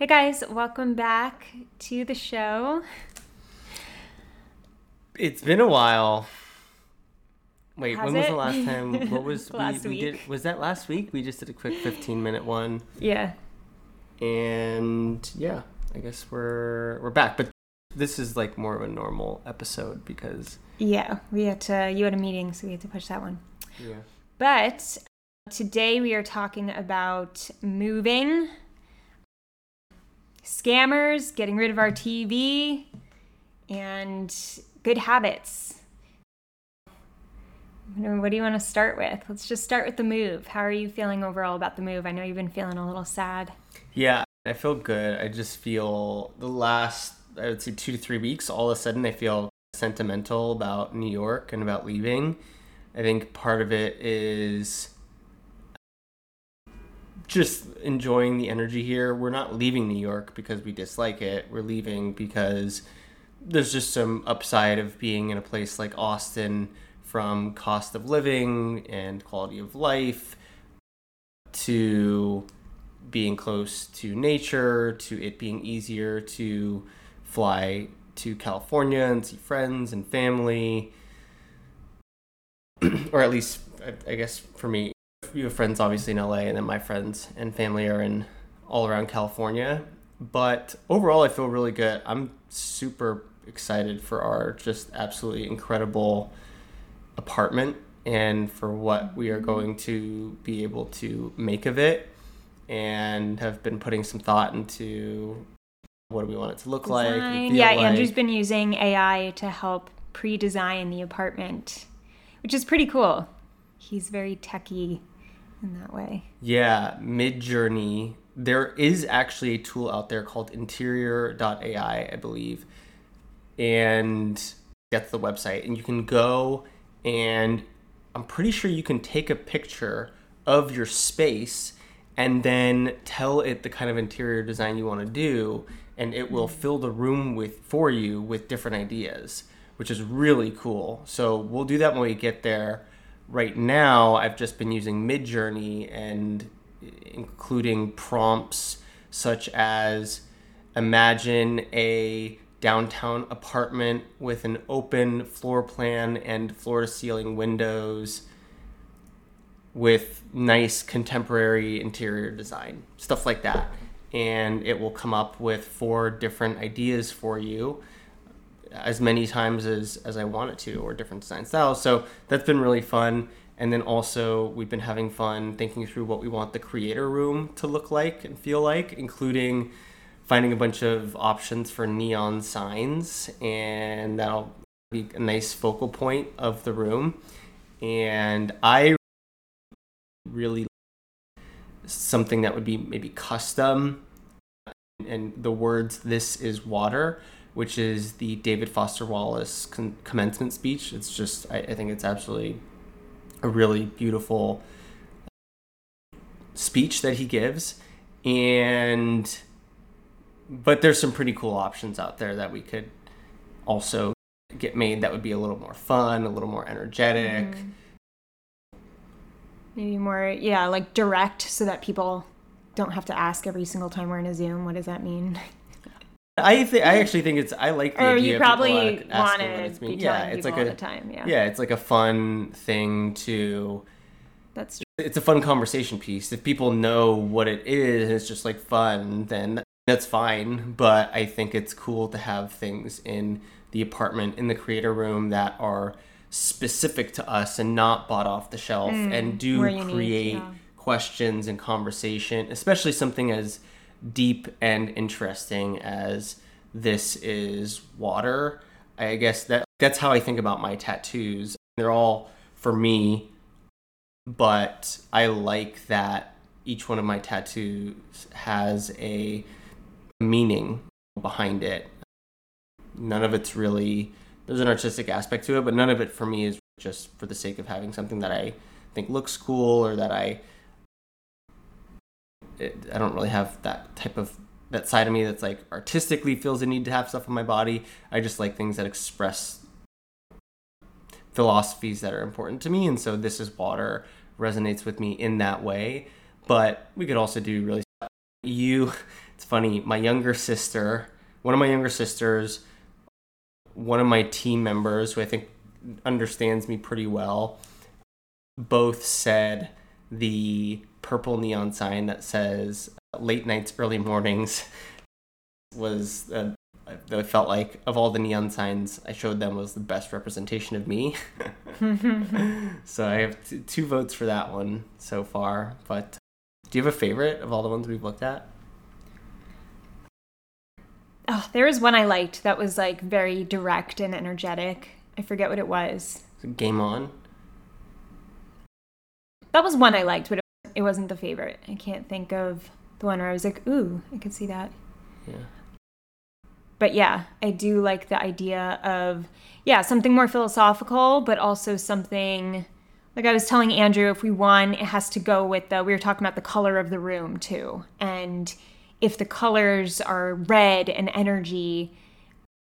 Hey guys, welcome back to the show. It's been a while. Wait, Has when was it? the last time? What was Last we, we did? Was that last week? We just did a quick fifteen minute one, Yeah. and yeah, I guess we're we're back. But this is like more of a normal episode because Yeah, we had to, you had a meeting, so we had to push that one. yeah, But today we are talking about moving, scammers, getting rid of our TV, and good habits. What do you want to start with? Let's just start with the move. How are you feeling overall about the move? I know you've been feeling a little sad. yeah. I feel good. I just feel the last I would say two to three weeks. All of a sudden, I feel sentimental about New York and about leaving. I think part of it is just enjoying the energy here. We're not leaving New York because we dislike it. We're leaving because there's just some upside of being in a place like Austin from cost of living and quality of life to being close to nature to it being easier to fly to California and see friends and family or at least I- guess for me you have friends obviously in LA and then my friends and family are in all around California but overall I feel really good I'm super excited for our just absolutely incredible apartment and for what we are going to be able to make of it and have been putting some thought into what do we want it to look like and Design. feel Yeah, like. Andrew's been using AI to help pre-design the apartment, which is pretty cool. He's very techy in that way. Yeah, Midjourney. There is actually a tool out there called interior.ai, I believe. And that's the website. And you can go and I'm pretty sure you can take a picture of your space and then tell it the kind of interior design you want to do and it will fill the room with for you with different ideas which is really cool so we'll do that when we get there right now i've just been using midjourney and including prompts such as imagine a downtown apartment with an open floor plan and floor to ceiling windows with nice contemporary interior design, stuff like that. And it will come up with four different ideas for you as many times as, as I want it to, or different design styles. So that's been really fun. And then also, we've been having fun thinking through what we want the creator room to look like and feel like, including finding a bunch of options for neon signs. And that'll be a nice focal point of the room. And I really something that would be maybe custom and the words this is water which is the david foster wallace con- commencement speech it's just I, I think it's absolutely a really beautiful speech that he gives and but there's some pretty cool options out there that we could also get made that would be a little more fun a little more energetic Mm. Maybe more, yeah, like direct so that people don't have to ask every single time we're in a Zoom, what does that mean? I think I actually think it's I like the or idea you of people probably asking want what to it's be Yeah, it's like all a the time. Yeah, yeah, it's like a fun thing to. that's true. It's a fun conversation piece. If people know what it is and it's just like fun, then that's fine. But I think it's cool to have things in the apartment in the creator room that are specific to us and not bought off the shelf mm, and do create yeah. questions and conversation, especially something as deep and interesting as this is water. I guess that that's how I think about my tattoos. They're all for me, but I like that each one of my tattoos has a meaning behind it. None of it's really there's an artistic aspect to it, but none of it for me is just for the sake of having something that I think looks cool or that I it, I don't really have that type of that side of me that's like artistically feels the need to have stuff on my body. I just like things that express philosophies that are important to me, and so this is water resonates with me in that way. But we could also do really you it's funny. My younger sister, one of my younger sisters, one of my team members, who I think understands me pretty well, both said the purple neon sign that says late nights, early mornings was uh, I felt like of all the neon signs I showed them was the best representation of me. so I have t- two votes for that one so far. But do you have a favorite of all the ones we've looked at? Oh, there was one I liked that was like very direct and energetic. I forget what it was. Game on. That was one I liked, but it wasn't the favorite. I can't think of the one where I was like, ooh, I could see that. Yeah but yeah, I do like the idea of yeah, something more philosophical, but also something like I was telling Andrew if we won, it has to go with the we were talking about the color of the room too. And if the colors are red and energy,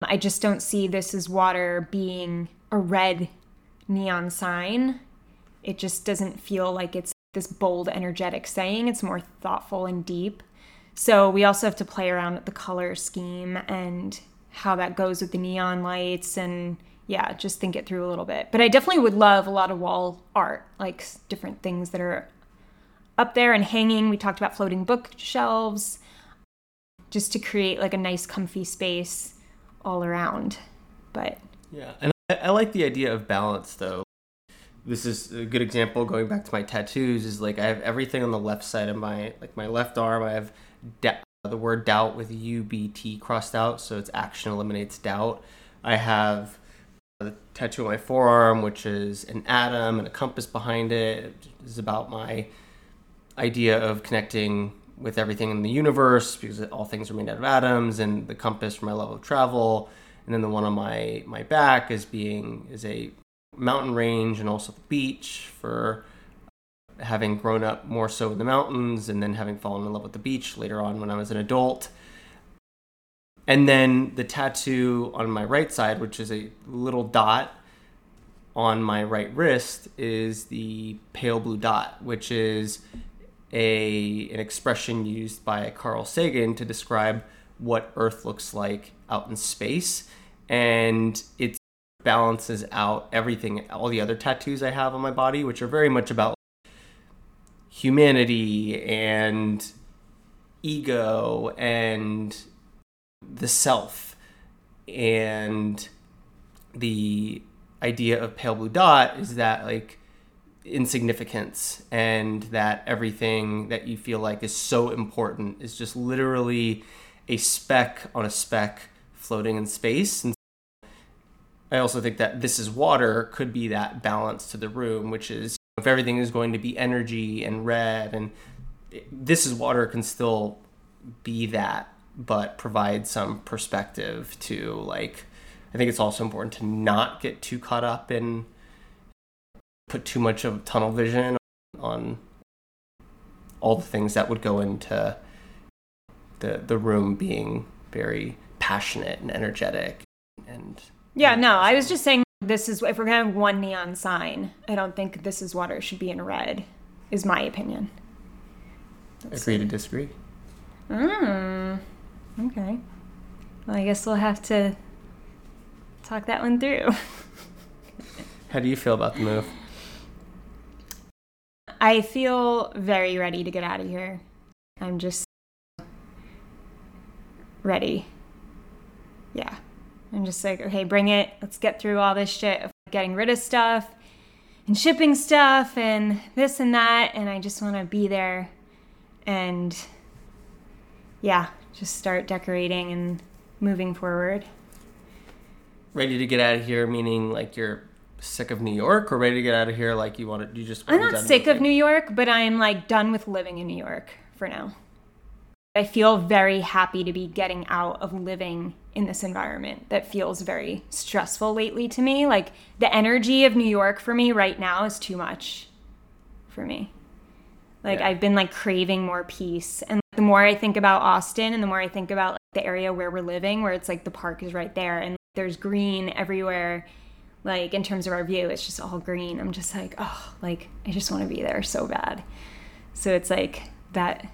I just don't see this as water being a red neon sign. It just doesn't feel like it's this bold, energetic saying. It's more thoughtful and deep. So we also have to play around with the color scheme and how that goes with the neon lights and yeah, just think it through a little bit. But I definitely would love a lot of wall art, like different things that are up there and hanging. We talked about floating bookshelves just to create like a nice comfy space all around. But yeah, and I, I like the idea of balance though. This is a good example going back to my tattoos is like I have everything on the left side of my like my left arm. I have da- the word doubt with UBT crossed out, so it's action eliminates doubt. I have the tattoo on my forearm, which is an atom and a compass behind it. Is about my idea of connecting with everything in the universe because all things are made out of atoms, and the compass for my love of travel. And then the one on my my back is being is a mountain range and also the beach for having grown up more so in the mountains and then having fallen in love with the beach later on when I was an adult. And then the tattoo on my right side, which is a little dot on my right wrist, is the pale blue dot, which is a an expression used by Carl Sagan to describe what Earth looks like out in space, and it balances out everything, all the other tattoos I have on my body, which are very much about humanity and ego and the self and the idea of pale blue dot is that like insignificance and that everything that you feel like is so important is just literally a speck on a speck floating in space. And I also think that this is water could be that balance to the room which is if everything is going to be energy and red and this is water can still be that but provide some perspective to like i think it's also important to not get too caught up in put too much of tunnel vision on all the things that would go into the the room being very passionate and energetic and yeah no i was just saying this is if we're gonna have one neon sign, I don't think this is water should be in red. Is my opinion. That's Agree to disagree. Mm. Okay. Well, I guess we'll have to talk that one through. How do you feel about the move? I feel very ready to get out of here. I'm just ready. Yeah. I'm just like, okay, bring it. Let's get through all this shit of getting rid of stuff and shipping stuff and this and that. And I just want to be there and, yeah, just start decorating and moving forward. Ready to get out of here, meaning like you're sick of New York, or ready to get out of here like you want to? You just I'm not sick of New York, but I'm like done with living in New York for now. I feel very happy to be getting out of living in this environment that feels very stressful lately to me. Like the energy of New York for me right now is too much for me. Like yeah. I've been like craving more peace. And the more I think about Austin and the more I think about like, the area where we're living, where it's like the park is right there and there's green everywhere. Like in terms of our view, it's just all green. I'm just like, oh, like I just want to be there so bad. So it's like that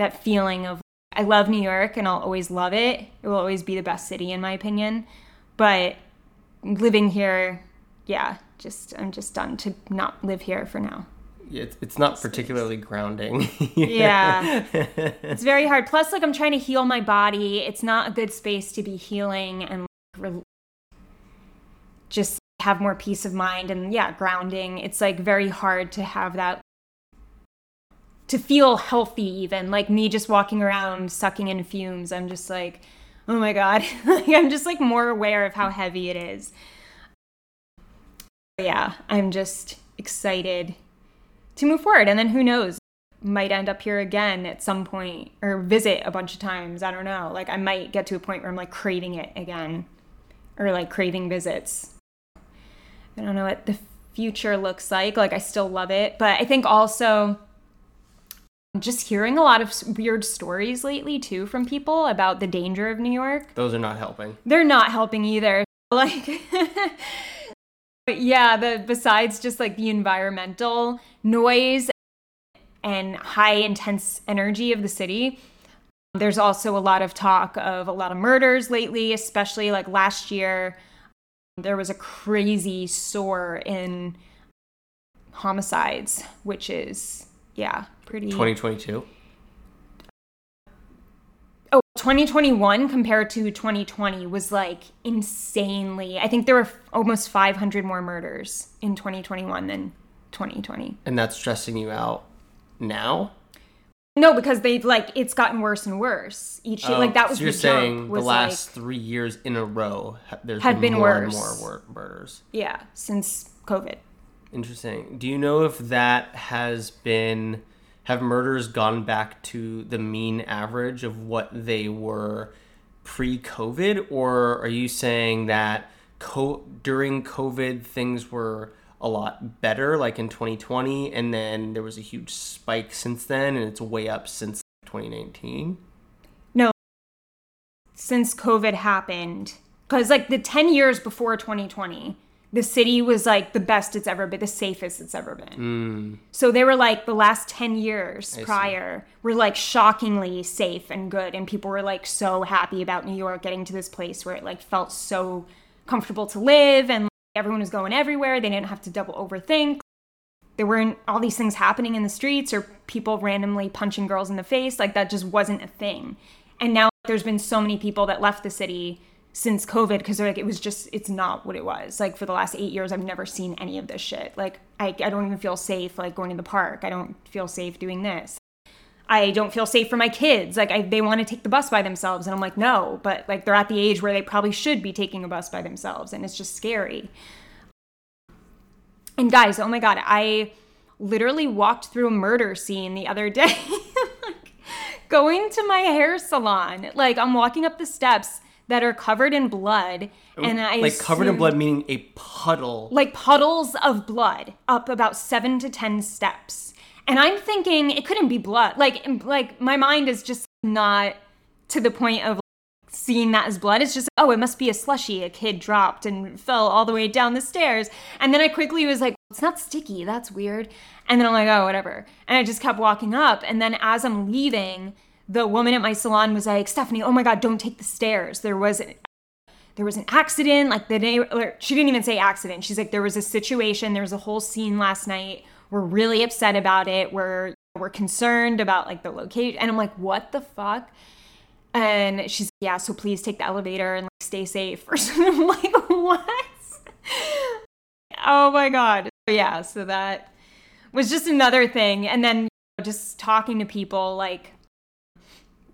that feeling of I love New York and I'll always love it. It will always be the best city in my opinion. But living here, yeah, just I'm just done to not live here for now. Yeah, it's, it's not particularly grounding. yeah. It's very hard. Plus like I'm trying to heal my body. It's not a good space to be healing and like, just have more peace of mind and yeah, grounding. It's like very hard to have that to feel healthy even like me just walking around sucking in fumes i'm just like oh my god. Like i'm just like more aware of how heavy it is. Yeah i'm just excited to move forward. And then who knows might end up here again at some point or visit a bunch of times i don't know. Like i might get to a point where i'm like craving it again or like craving visits. I don't know what the future looks like. Like i still love it. But i think also just hearing a lot of weird stories lately too from people about the danger of New York. Those are not helping. They're not helping either. Like but yeah, the besides just like the environmental noise and high intense energy of the city, there's also a lot of talk of a lot of murders lately, especially like last year there was a crazy soar in homicides, which is yeah, pretty 2022. Oh, 2021 compared to 2020 was like insanely. I think there were almost 500 more murders in 2021 than 2020. And that's stressing you out now? No, because they've like it's gotten worse and worse each year. Oh, like that was so you're saying the last like, three years in a row there's have been, been more worse. and more murders. Yeah, since COVID. Interesting. Do you know if that has been have murders gone back to the mean average of what they were pre-COVID, or are you saying that co- during COVID things were a lot better, like in 2020, and then there was a huge spike since then, and it's way up since 2019? No, since COVID happened, because like the 10 years before 2020 the city was like the best it's ever been, the safest it's ever been. Mm. So they were like the last 10 years I prior see. were like shockingly safe and good. And people were like so happy about New York getting to this place where it like felt so comfortable to live and like, everyone was going everywhere. They didn't have to double overthink. There weren't all these things happening in the streets or people randomly punching girls in the face. Like that just wasn't a thing. And now there's been so many people that left the city since COVID because they're like it was just it's not what it was. Like for the last eight years, I've never seen any of this shit. Like I, I don't even feel safe like going to the park. I don't feel safe doing this. I don't feel safe for my kids. Like I, they want to take the bus by themselves, and I'm like, no. But like they're at the age where they probably should be taking a bus by themselves, and it's just scary. And guys, oh my god, I literally walked through a murder scene the other day. like, going to my hair salon, like I'm walking up the steps that are covered in blood. And I like assume, covered in blood meaning a puddle. Like puddles of blood up about seven to ten steps. And I'm thinking it couldn't be blood. Like like my mind is just not to the point of seeing that as blood. It's just oh, it must be a slushy a kid dropped and fell all the way down the stairs. And then I quickly was like, it's not sticky. That's weird. And then I'm like, oh, whatever. And I just kept walking up. And then as I'm leaving the woman at my salon was like, Stephanie, oh my God, don't take the stairs. There was there was an accident. Like the day, she didn't even say accident. She's like, there was a situation. There was a whole scene last night. We're really upset about it. We're we're concerned about like the location. And I'm like, what the fuck? And she's like, yeah, so please take the elevator and like stay safe. Or something. I'm like, what? oh my god. Yeah, so that was just another thing. And then just talking to people like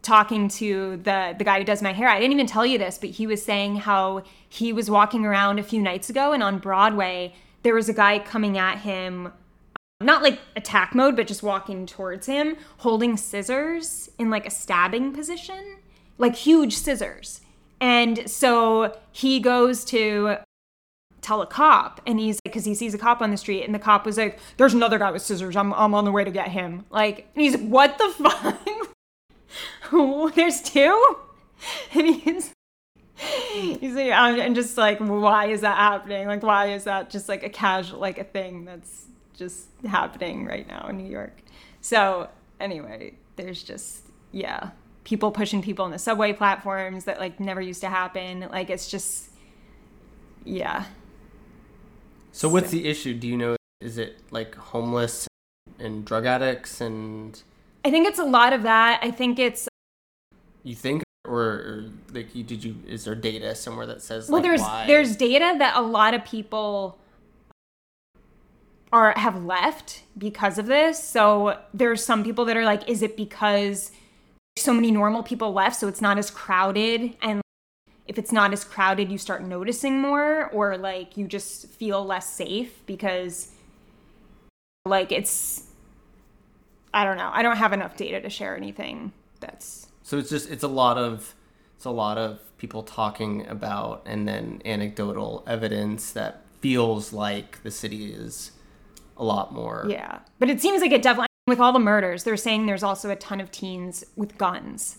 talking to the the guy who does my hair. I didn't even tell you this, but he was saying how he was walking around a few nights ago and on Broadway there was a guy coming at him um, not like attack mode, but just walking towards him, holding scissors in like a stabbing position, like huge scissors. And so he goes to tell a cop, and he's like, because he sees a cop on the street, and the cop was like, There's another guy with scissors. I'm, I'm on the way to get him. Like, he's like, What the fuck? there's two? And he's he's like, I'm just like, why is that happening? Like, why is that just like a casual, like a thing that's just happening right now in New York? So, anyway, there's just, yeah, people pushing people on the subway platforms that like never used to happen. Like it's just yeah. So what's the issue? Do you know is it like homeless and drug addicts and I think it's a lot of that. I think it's you think or, or like you did you is there data somewhere that says well like, there's why? there's data that a lot of people are have left because of this. So there's some people that are like, is it because so many normal people left, so it's not as crowded and if it's not as crowded, you start noticing more, or like you just feel less safe because like it's I don't know. I don't have enough data to share anything that's So it's just it's a lot of it's a lot of people talking about and then anecdotal evidence that feels like the city is a lot more Yeah. But it seems like it definitely, with all the murders, they're saying there's also a ton of teens with guns.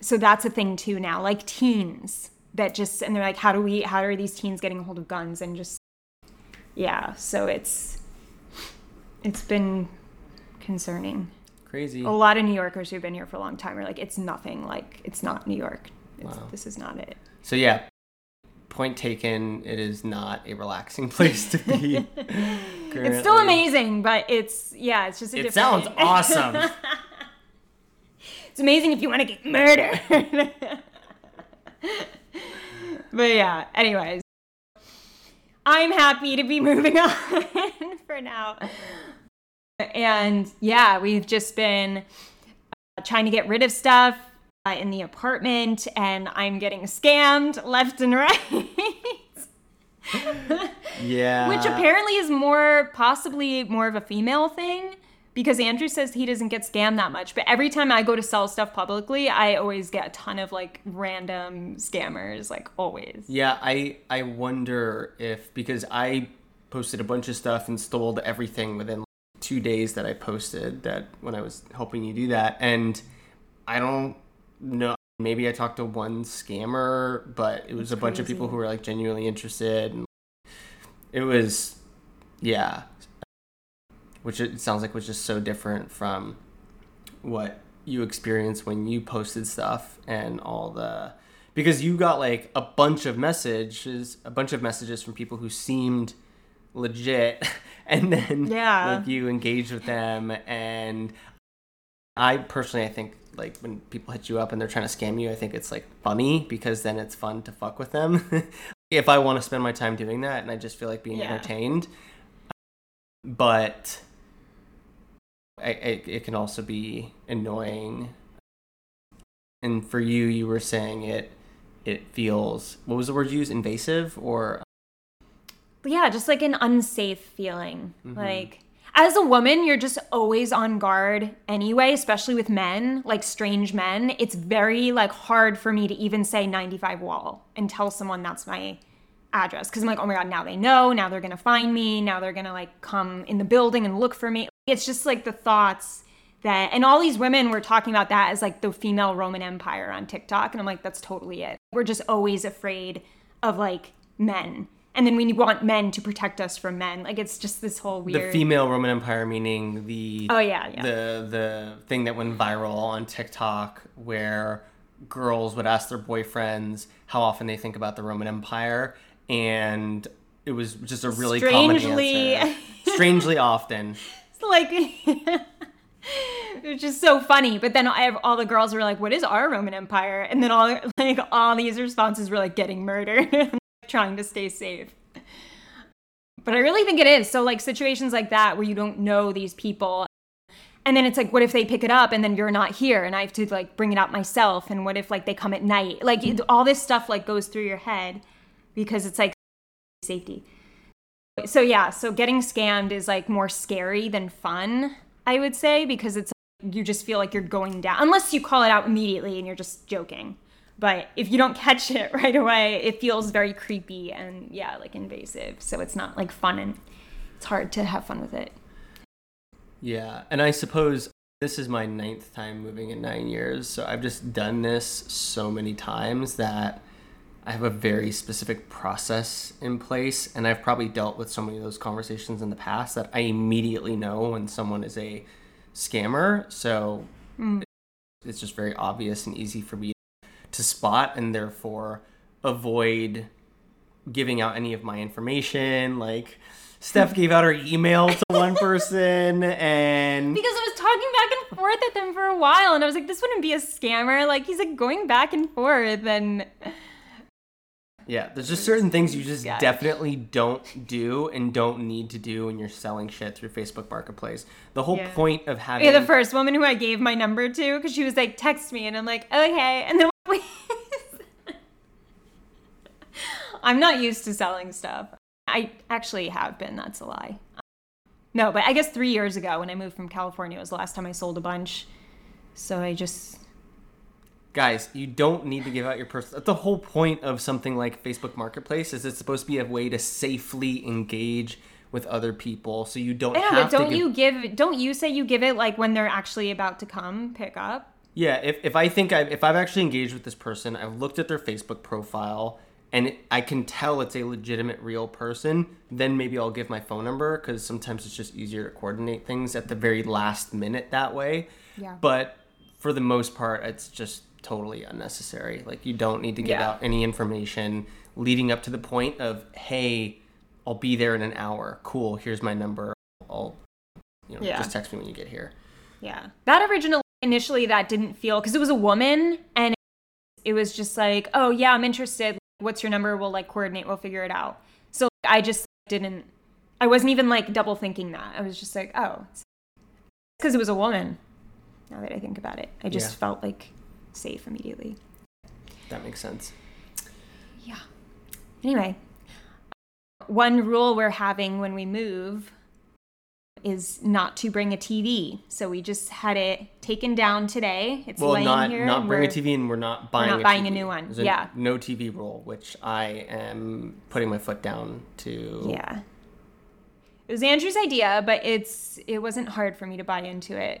So that's a thing too now. Like teens that just, and they're like, how do we, how are these teens getting a hold of guns? And just, yeah. So it's, it's been concerning. crazy. A lot of New Yorkers who've been here for a long time are like, it's nothing. Like, it's not New York. It's, Wow. This is not it. So yeah, point taken. It is not a relaxing place to be. It's still amazing, but it's, yeah, it's just a It different. sounds awesome. It's amazing if you want to get murdered. but yeah, anyways. I'm happy to be moving on for now. And yeah, we've just been uh, trying to get rid of stuff uh, in the apartment, and I'm getting scammed left and right. yeah. Which apparently is more, possibly more of a female thing because Andrew says he doesn't get scammed that much. But every time I go to sell stuff publicly, I always get a ton of like random scammers, like always. Yeah, I I wonder if because I posted a bunch of stuff and stole everything within two days that I posted that when I was helping you do that, and I don't know. Maybe I talked to one scammer, but it was a bunch of people who were like genuinely interested, and it was, yeah, which it sounds like was just so different from what you experienced when you posted stuff and all the because you got like a bunch of messages a bunch of messages from people who seemed legit and then Yeah. like you engage with them and i personally i think like when people hit you up and they're trying to scam you i think it's like funny because then it's fun to fuck with them if i want to spend my time doing that and i just feel like being Yeah. entertained but I, I, it can also be annoying. And for you, you were saying it. It feels what was the word you used? Invasive or yeah, just like an unsafe feeling. Mm-hmm. Like as a woman, you're just always on guard anyway, especially with men, like strange men. It's very like hard for me to even say 95 wall and tell someone that's my address cuz I'm like, "Oh my god, now they know. Now they're going to find me. Now they're going to like come in the building and look for me." It's just like the thoughts that and all these women were talking about that as like the female Roman Empire on TikTok and I'm like, "That's totally it." We're just always afraid of like men. And then we want men to protect us from men. Like it's just this whole weird. the female Roman Empire, meaning the Oh, yeah, yeah. the the thing that went viral on TikTok where girls would ask their boyfriends how often they think about the Roman Empire, and it was just a really common Strangely- answer. Strangely often. It's like it's just so funny. But then I have, all the girls were like, "What is our Roman Empire?" And then all like all these responses were like getting murdered, trying to stay safe. But I really think it is. So like situations like that where you don't know these people. And then it's like, what if they pick it up and then you're not here and I have to like bring it up myself? And what if like they come at night? Like all this stuff like goes through your head because it's like safety. So yeah, so getting scammed is like more scary than fun, I would say, because it's you just feel like you're going down unless you call it out immediately and you're just joking. But if you don't catch it right away, it feels very creepy and yeah, like invasive. So it's not like fun and it's hard to have fun with it. Yeah, and I suppose this is my ninth time moving in nine years, so I've just done this so many times that I have a very specific process in place, and I've probably dealt with so many of those conversations in the past that I immediately know when someone is a scammer. So Mm. It's just very obvious and easy for me to spot and therefore avoid giving out any of my information. Like, Steph gave out her email to one person and Because I was talking back and forth with them for a while, and I was like, this wouldn't be a scammer. Like, he's like going back and forth, and Yeah, there's just certain things you just Gosh. definitely don't do and don't need to do when you're selling shit through Facebook Marketplace. The whole Yeah. point of having yeah, the first woman who I gave my number to, because she was like, text me, and I'm like, okay, and then I'm not used to selling stuff. I actually have been. That's a lie. No, but I guess three years ago when I moved from California was the last time I sold a bunch. So I just guys, you don't need to give out your personal. The whole point of something like Facebook Marketplace is it's supposed to be a way to safely engage with other people, so you don't yeah, have but don't to. you give? Don't you say you give it like when they're actually about to come pick up? Yeah, if, if I think I've, if I've actually engaged with this person, I've looked at their Facebook profile, and I can tell it's a legitimate, real person, then maybe I'll give my phone number because sometimes it's just easier to coordinate things at the very last minute that way. Yeah. But for the most part, it's just totally unnecessary. Like you don't need to give Yeah. out any information leading up to the point of, hey, I'll be there in an hour. Cool. Here's my number. I'll, you know, Yeah. just text me when you get here. Yeah. That original initially that didn't feel because it was a woman and it was just like, oh yeah, I'm interested. What's your number? We'll like coordinate. We'll figure it out. So I just didn't. I wasn't even like double thinking that. I was just like, oh, because it was a woman. Now that I think about it, I just Yeah. felt like safe immediately. That makes sense. Yeah. Anyway, one rule we're having when we move is not to bring a TV. So we just had it taken down today. It's well, laying not here. not bring a TV, and we're not buying. not a buying a new one. There's a Yeah. no TV rule, which I am putting my foot down to. Yeah. It was Andrew's idea, but it's it wasn't hard for me to buy into it.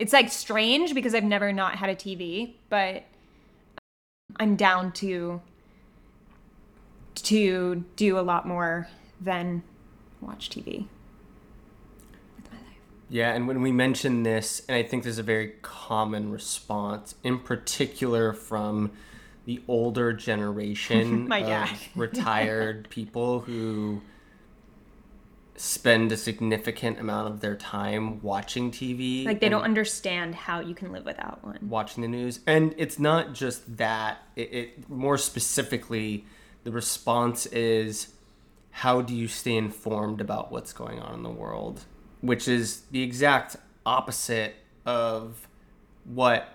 It's like strange because I've never not had a TV, but um, I'm down to to do a lot more than watch TV. With my life. Yeah, and when we mention this, and I think there's a very common response, in particular from the older generation My dad. retired people who spend a significant amount of their time watching TV. Like they don't understand how you can live without one. watching the news and it's not just that it, it more specifically the response is how do you stay informed about what's going on in the world which is the exact opposite of what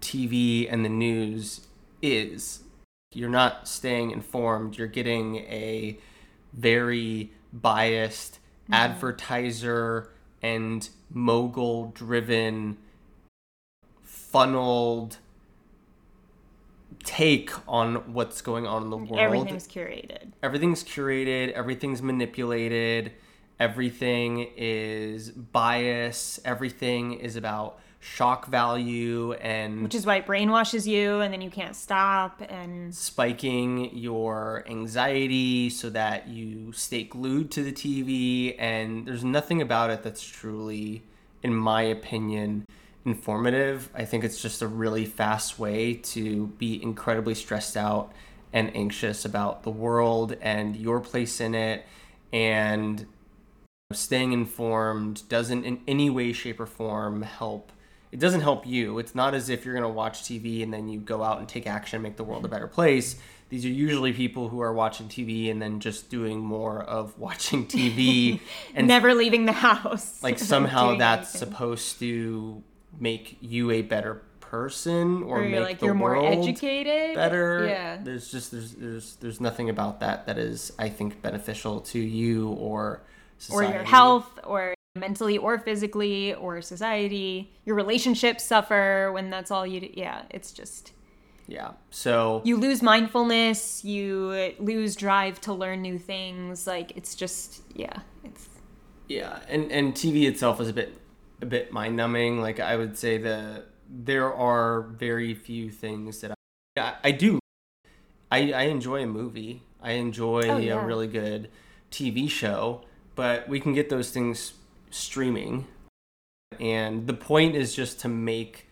tv and the news is. You're not staying informed. You're getting a very biased mm-hmm. advertiser and mogul driven funneled take on what's going on in the world. Everything's curated. Everything's curated, everything's manipulated, everything is bias, everything is about shock value and Which is why it brainwashes you and then you can't stop and spiking your anxiety so that you stay glued to the TV and there's nothing about it that's truly in my opinion informative. I think it's just a really fast way to be incredibly stressed out and anxious about the world and your place in it. And staying informed doesn't in any way shape or form help it doesn't help you it's not as if you're going to watch tv and then you go out and take action and make the world a better place these are usually people who are watching tv and then just doing more of watching tv and never leaving the house. like somehow that's anything. supposed to make you a better person or, or make like the you're more world educated. better Yeah. there's just there's there's there's nothing about that that is i think beneficial to you or or your health or mentally or physically or society your relationships suffer when that's all you do yeah it's just yeah so you lose mindfulness you lose drive to learn new things like it's just yeah it's Yeah, and and TV itself is a bit a bit mind numbing. Like I would say the there are very few things that I I, I do. I I enjoy a movie. I enjoy Oh, yeah. a really good TV show, but we can get those things streaming. And the point is just to make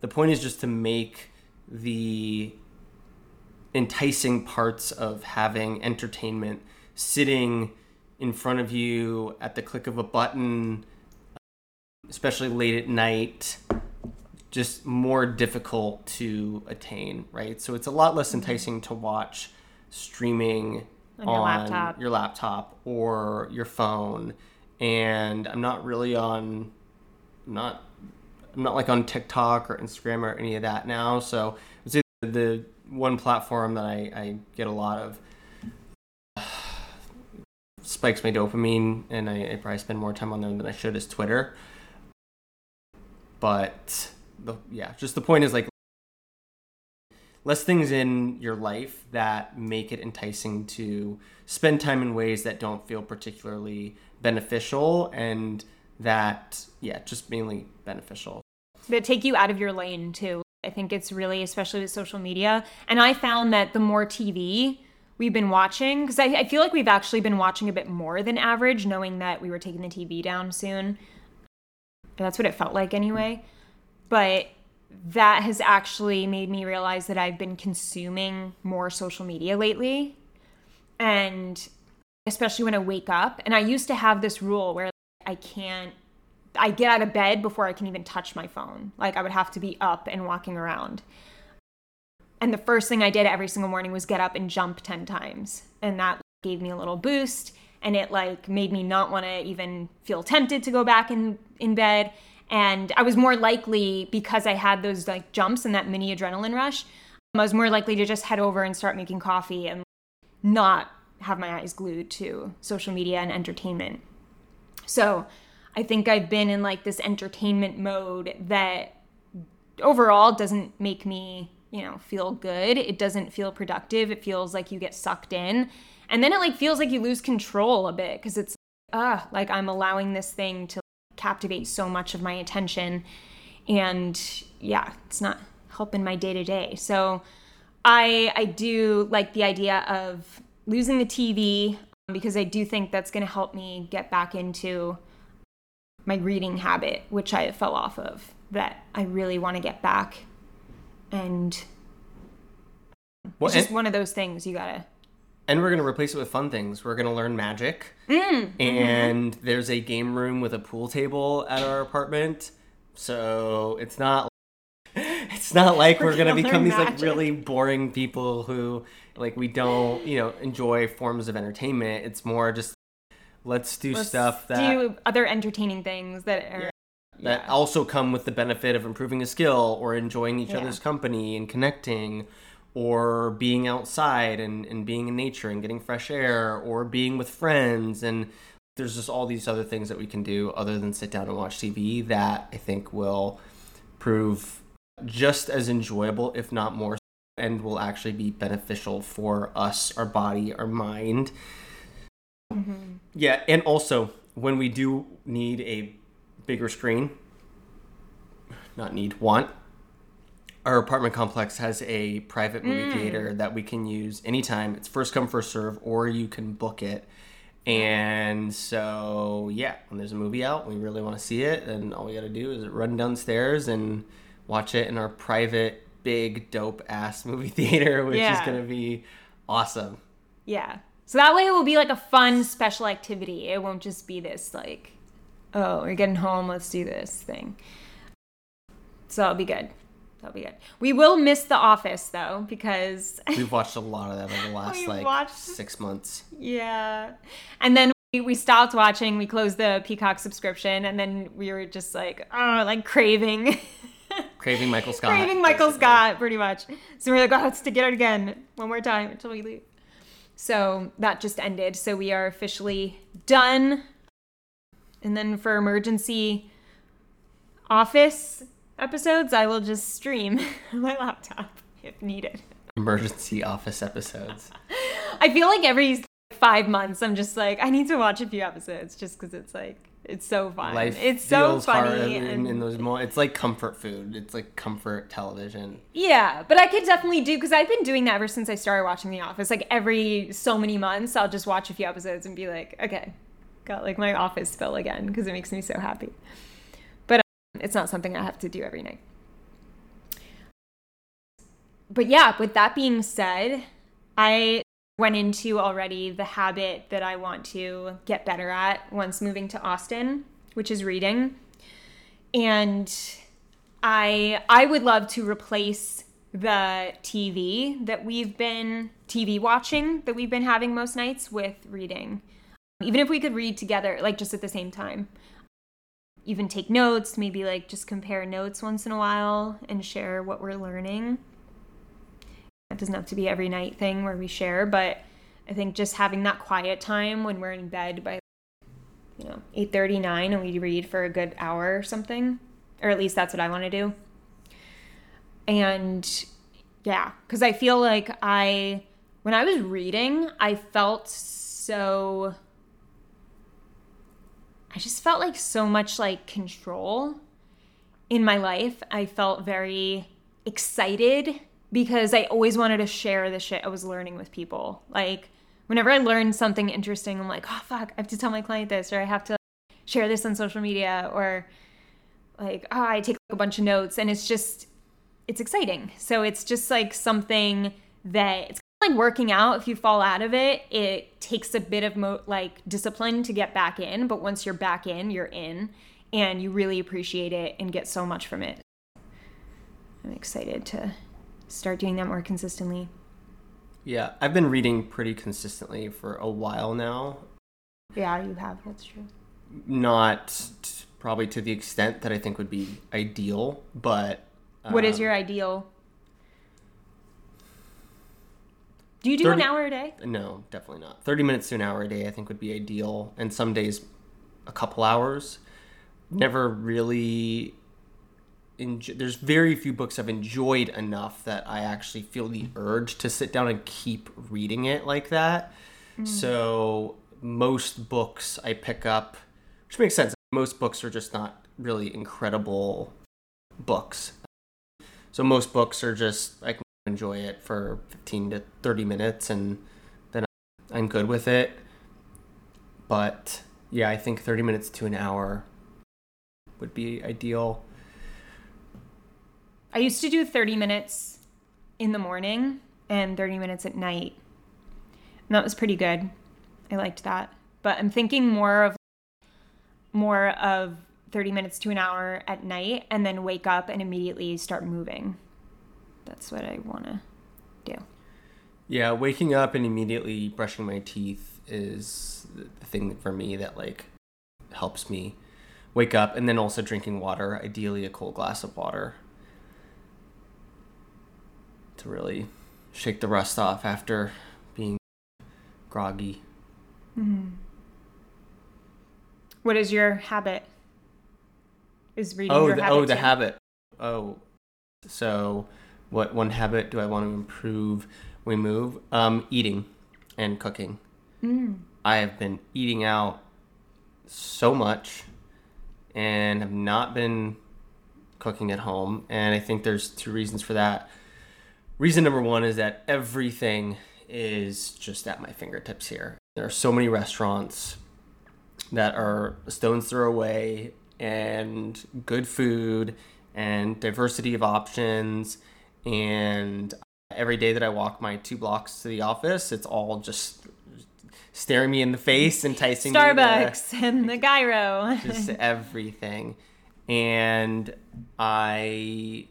the point is just to make the enticing parts of having entertainment sitting in front of you at the click of a button, especially late at night, just more difficult to attain, right? So it's a lot less enticing to watch streaming On your laptop. your laptop or your phone. And I'm not really on, I'm not, I'm not like on TikTok or Instagram or any of that now. So say the one platform that I, I get a lot of spikes my dopamine, and I, I probably spend more time on them than I should is Twitter. But the yeah, just the point is like less things in your life that make it enticing to spend time in ways that don't feel particularly beneficial and that yeah just mainly beneficial that take you out of your lane too. I think it's really, especially with social media. And I found that the more TV we've been watching, because I, I feel like we've actually been watching a bit more than average, knowing that we were taking the TV down soon. That's what it felt like anyway. But that has actually made me realize that I've been consuming more social media lately. And especially when I wake up. And I used to have this rule where I can't I get out of bed before I can even touch my phone. Like I would have to be up and walking around. And the first thing I did every single morning was get up and jump 10 times. And that gave me a little boost and it like made me not want to even feel tempted to go back in in bed and I was more likely because I had those like jumps and that mini adrenaline rush. I was more likely to just head over and start making coffee and not have my eyes glued to social media and entertainment. So, I think I've been in like this entertainment mode that overall doesn't make me, you know, feel good. It doesn't feel productive. It feels like you get sucked in. And then it like feels like you lose control a bit because it's ah, like I'm allowing this thing to captivate so much of my attention and yeah, it's not helping my day to day. So I I do like the idea of losing the TV um, because I do think that's going to help me get back into my reading habit, which I fell off of, that I really want to get back. And Well, it's just and- one of those things you gotta. And we're going to replace it with fun things. We're going to learn magic. Mm, and there's a game room with a pool table at our apartment. So it's not it's not like we're, We're gonna gonna become these like really boring people who like we don't you know enjoy forms of entertainment. It's more just let's do let's stuff that do other entertaining things that are. that yeah. also come with the benefit of improving a skill or enjoying each Yeah. other's company and connecting or being outside and, and being in nature and getting fresh air or being with friends and there's just all these other things that we can do other than sit down and watch TV that I think will prove just as enjoyable if not more and will actually be beneficial for us our body our mind Mhm. yeah, and also when we do need a bigger screen, not need, want, our apartment complex has a private movie hmm. theater that we can use anytime. It's first come, first serve, or you can book it. And so, yeah, when there's a movie out, we really want to see it, then all we got to do is run downstairs and watch it in our private, big, dope ass movie theater, which is going to be awesome. Yeah. So that way it will be like a fun special activity. It won't just be this like, oh, we're getting home, let's do this thing. So it'll be good. That'll be good. We will miss The Office though, because We've watched a lot of that over the last like watched- six months. yeah. And then we, we stopped watching. We closed the Peacock subscription, and then we were just like, oh, like craving. Craving Michael Scott. Craving Michael basically. Scott, pretty much. So we're like, oh, let's get it again one more time until we leave. So that just ended. So we are officially done. And then for emergency office episodes, I will just stream on my laptop if needed. Emergency office episodes. I feel like every five months, I'm just like, I need to watch a few episodes just because it's like, it's so fun. Life it's so funny. in, in those moments. It's like comfort food. It's like comfort television. Yeah, but I could definitely do because I've been doing that ever since I started watching The Office. Like every so many months, I'll just watch a few episodes and be like, okay, got like my Office fill again because it makes me so happy. It's not something I have to do every night. But yeah, with that being said, I went into already the habit that I want to get better at once moving to Austin, which is reading. And I I would love to replace the TV that we've been TV watching that we've been having most nights with reading. Even if we could read together like just at the same time. Even take notes, maybe like just compare notes once in a while and share what we're learning. It doesn't have to be every night thing where we share, but I think just having that quiet time when we're in bed by you know, 8:39 and we read for a good hour or something, or at least that's what I want to do. And yeah, cuz I feel like I when I was reading, I felt so I just felt like so much like control in my life. I felt very excited because I always wanted to share the shit I was learning with people. Like whenever I learned something interesting, I'm like, oh fuck, I have to tell my client this, or I have to share this on social media, or like, oh, I take a bunch of notes, and it's just, it's exciting. So it's just like something that it's like working out. If you fall out of it, it takes a bit of mo- like discipline to get back in, but once you're back in, you're in, and you really appreciate it and get so much from it. I'm excited to start doing that more consistently. Yeah, I've been reading pretty consistently for a while now. Yeah, you have. That's true. Not t- probably to the extent that I think would be ideal, but. What is um, your ideal? Do you do 30 an hour a day? No, definitely not. 30 minutes to an hour a day, I think, would be ideal. And some days, a couple hours. Never really. Enjo- There's very few books I've enjoyed enough that I actually feel the urge to sit down and keep reading it like that. Mm. So, most books I pick up, which makes sense. Most books are just not really incredible books. So, most books are just, I can enjoy it for 15 to 30 minutes and then I'm good with it. But yeah, I think 30 minutes to an hour would be ideal. I used to do 30 minutes in the morning and 30 minutes at night. And that was pretty good. I liked that. But I'm thinking more of more of 30 minutes to an hour at night and then wake up and immediately start moving. That's what I want to do. Yeah, waking up and immediately brushing my teeth is the thing for me that like helps me wake up and then also drinking water, ideally a cold glass of water to really shake the rust off after being groggy. Mm-hmm. What is your habit? Is reading Oh, your the, habit? oh, the too? habit. Oh, so what one habit do I want to improve? We move. Um, eating and cooking. Mm. I have been eating out so much, and have not been cooking at home. And I think there's two reasons for that. Reason number one is that everything is just at my fingertips here. There are so many restaurants that are a stone's throw away and good food and diversity of options and every day that i walk my two blocks to the office it's all just staring me in the face enticing me to- Starbucks and the gyro. just everything. And i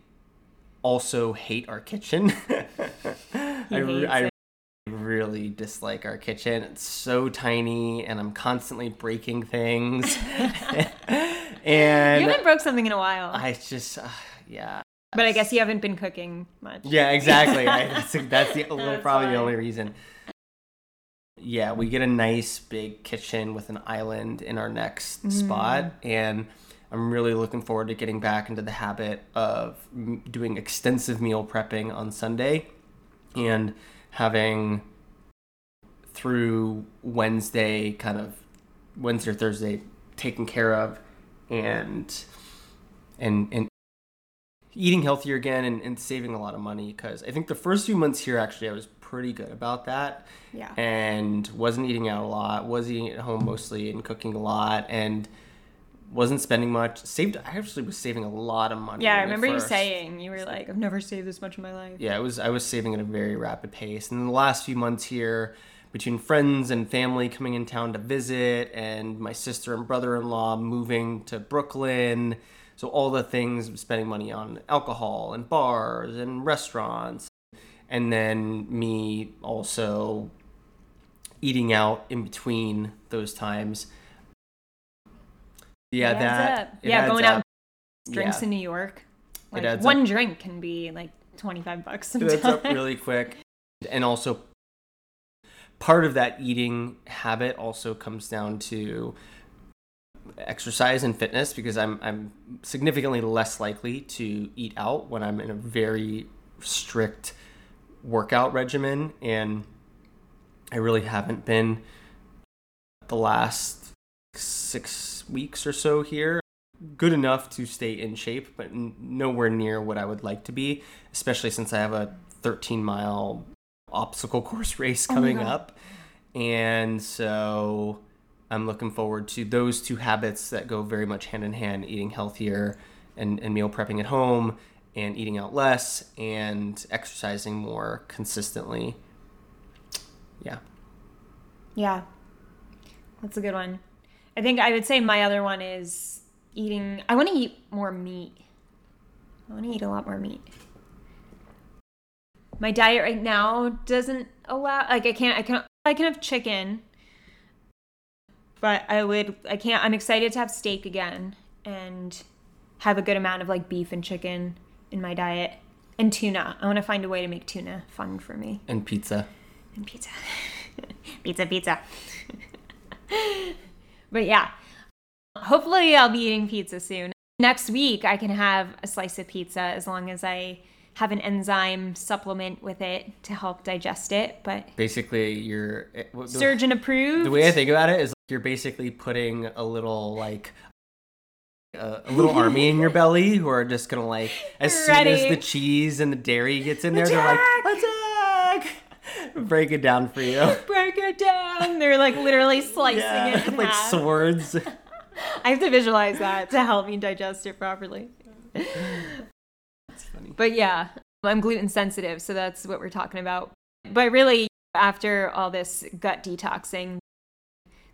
also hate our kitchen. I, re- I really dislike our kitchen. It's so tiny and i'm constantly breaking things. And you haven't broke something in a while. i just uh, yeah but I guess you haven't been cooking much. yeah exactly. I, that's, that's the That's probably the only reason. Yeah we get a nice big kitchen with an island in our next spot mm. and i'm really looking forward to getting back into the habit of m- doing extensive meal prepping on sunday and having through wednesday kind of wednesday or thursday taken care of and and and eating healthier again and, and saving a lot of money because i think the first few months here actually i was pretty good about that Yeah. and wasn't eating out a lot was eating at home mostly and cooking a lot and wasn't spending much. Saved. I actually was saving a lot of money. Yeah, I remember you saying you were like, I've never saved this much in my life. Yeah, I was. I was saving at a very rapid pace. And the last few months here, between friends and family coming in town to visit, and my sister and brother-in-law moving to Brooklyn, so all the things spending money on alcohol and bars and restaurants, and then me also eating out in between those times. Yeah, that up. yeah, going out drinks Yeah. in New York. Like one up. drink can be like twenty five bucks It adds up really quick. And also, part of that eating habit also comes down to exercise and fitness because I'm I'm significantly less likely to eat out when I'm in a very strict workout regimen. And I really haven't been the last 6 weeks or so here. Good enough to stay in shape but n- nowhere near what I would like to be especially since I have a 13 mile obstacle course race Oh coming God. up. And so I'm looking forward to those two habits that go very much hand in hand eating healthier and, and meal prepping at home and eating out less and exercising more consistently. Yeah. Yeah. That's a good one. I think I would say my other one is eating I want to eat more meat. I want to eat a lot more meat. My diet right now doesn't allow like I can't I can I can have chicken. But I would I can't I'm excited to have steak again and have a good amount of like beef and chicken in my diet and tuna. I want to find a way to make tuna fun for me And pizza. and pizza. pizza, pizza. but yeah, hopefully I'll be eating pizza soon. Next week, I can have a slice of pizza as long as I have an enzyme supplement with it to help digest it. But Basically, you're. eh, surgeon approved. The way I think about it is you're basically putting a little, like, a, a little army in your belly who are just gonna, like, as soon as the cheese and the dairy gets in there, they're like, attack! Break it down for you. break it down. They're like literally slicing Yeah, it in like half. swords. I have to visualize that to help me digest it properly. It's funny. But yeah, I'm gluten sensitive, so that's what we're talking about. But really, after all this gut detoxing,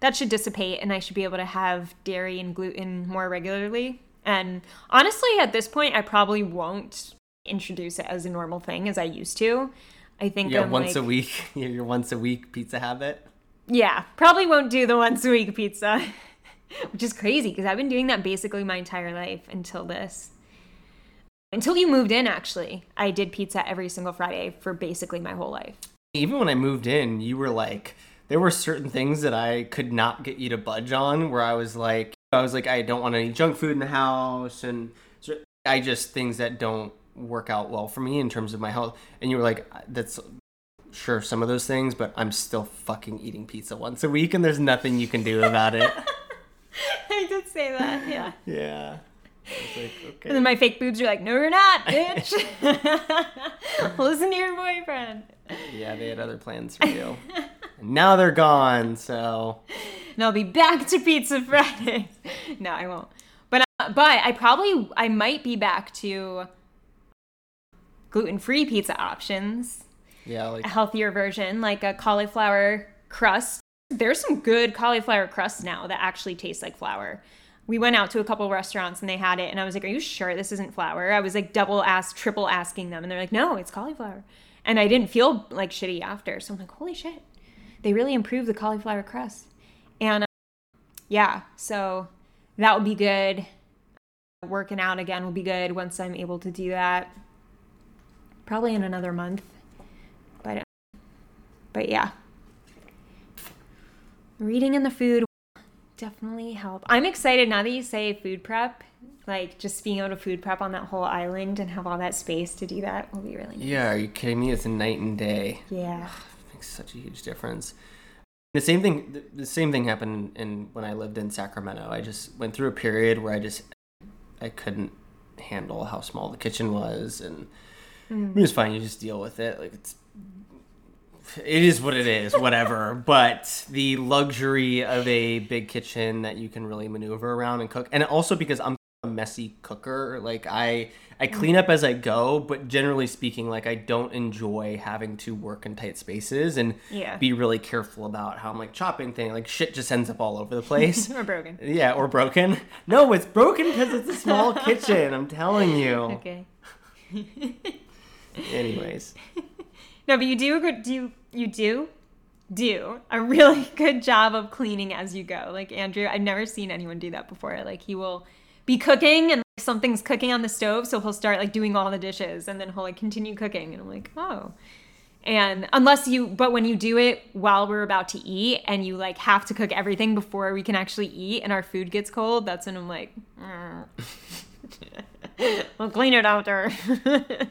that should dissipate and I should be able to have dairy and gluten more regularly. And honestly, at this point, I probably won't introduce it as a normal thing as I used to. I think Yeah, I'm once like, a week. Your once a week pizza habit. yeah, probably won't do the once a week pizza, which is crazy because I've been doing that basically my entire life until this. Until you moved in, actually, I did pizza every single Friday for basically my whole life. Even when I moved in, you were like, there were certain things that I could not get you to budge on. Where I was like, I was like, I don't want any junk food in the house, and so I just things that don't work out well for me in terms of my health. And you were like, that's sure some of those things, but I'm still fucking eating pizza once a week, and there's nothing you can do about it. I did say that, yeah. yeah. Like, And then my fake boobs are like, no, you're not, bitch. Listen to your boyfriend. Yeah, they had other plans for you. Now they're gone, so And I'll be back to Pizza Fridays. No, I won't. But uh, but I probably I might be back to gluten-free pizza options, yeah, like a healthier version like a cauliflower crust. There's some good cauliflower crusts now that actually taste like flour. We went out to a couple restaurants and they had it, and I was like, "Are you sure this isn't flour?" I was like double ask, triple asking them, and they're like, "No, it's cauliflower." And I didn't feel like shitty after, so I'm like, "Holy shit!" They really improved the cauliflower crust, and uh, yeah, so that would be good. Working out again will be good once I'm able to do that. Probably in another month, but uh, but yeah, reading and the food definitely help. I'm excited now that you say food prep. Like just being able to food prep on that whole island and have all that space to do that will be really nice. Yeah, are you kidding me? It's a night and day. Yeah. Makes such a huge difference. The same thing. the- The same thing happened in when I lived in Sacramento. I just went through a period where I just I couldn't handle how small the kitchen was, and mm. it was fine. You just deal with it. Like it's it is what it is, whatever. but the luxury of a big kitchen that you can really maneuver around and cook, and also because I'm a messy cooker, like I I mm-hmm. clean up as I go, but generally speaking, like I don't enjoy having to work in tight spaces and Yeah. be really careful about how I'm like chopping thing. Like shit just ends up all over the place. We're broken. yeah, or broken. No, it's broken because it's a small kitchen. I'm telling you. Okay. Anyways, No, but you do a good do you, you do do a really good job of cleaning as you go. Like Andrew, I've never seen anyone do that before. Like he will be cooking and like, something's cooking on the stove, so he'll start like doing all the dishes and then he'll like continue cooking and I'm like, "Oh." And unless you but when you do it while we're about to eat and you like have to cook everything before we can actually eat and our food gets cold, that's when I'm like, "Mm." "We'll clean it after." but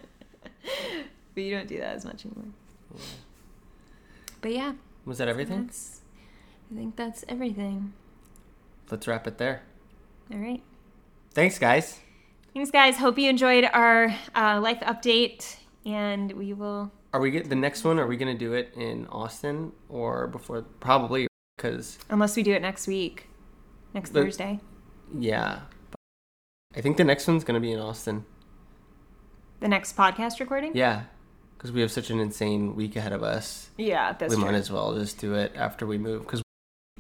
you don't do that as much anymore. But yeah, was that everything? I think that's everything. Let's wrap it there. All right. Thanks, guys. Thanks, guys. Hope you enjoyed our uh, life update, and we will. Are we get the next one? Are we gonna do it in Austin or before? Probably because Unless we do it next week, next The- Thursday. yeah. I think the next one's gonna be in Austin. The next podcast recording. Yeah, because we have such an insane week ahead of us. Yeah, that's we true. might as well just do it after we move because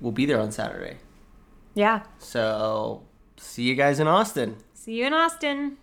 we'll be there on Saturday. Yeah. So see you guys in Austin. See you in Austin.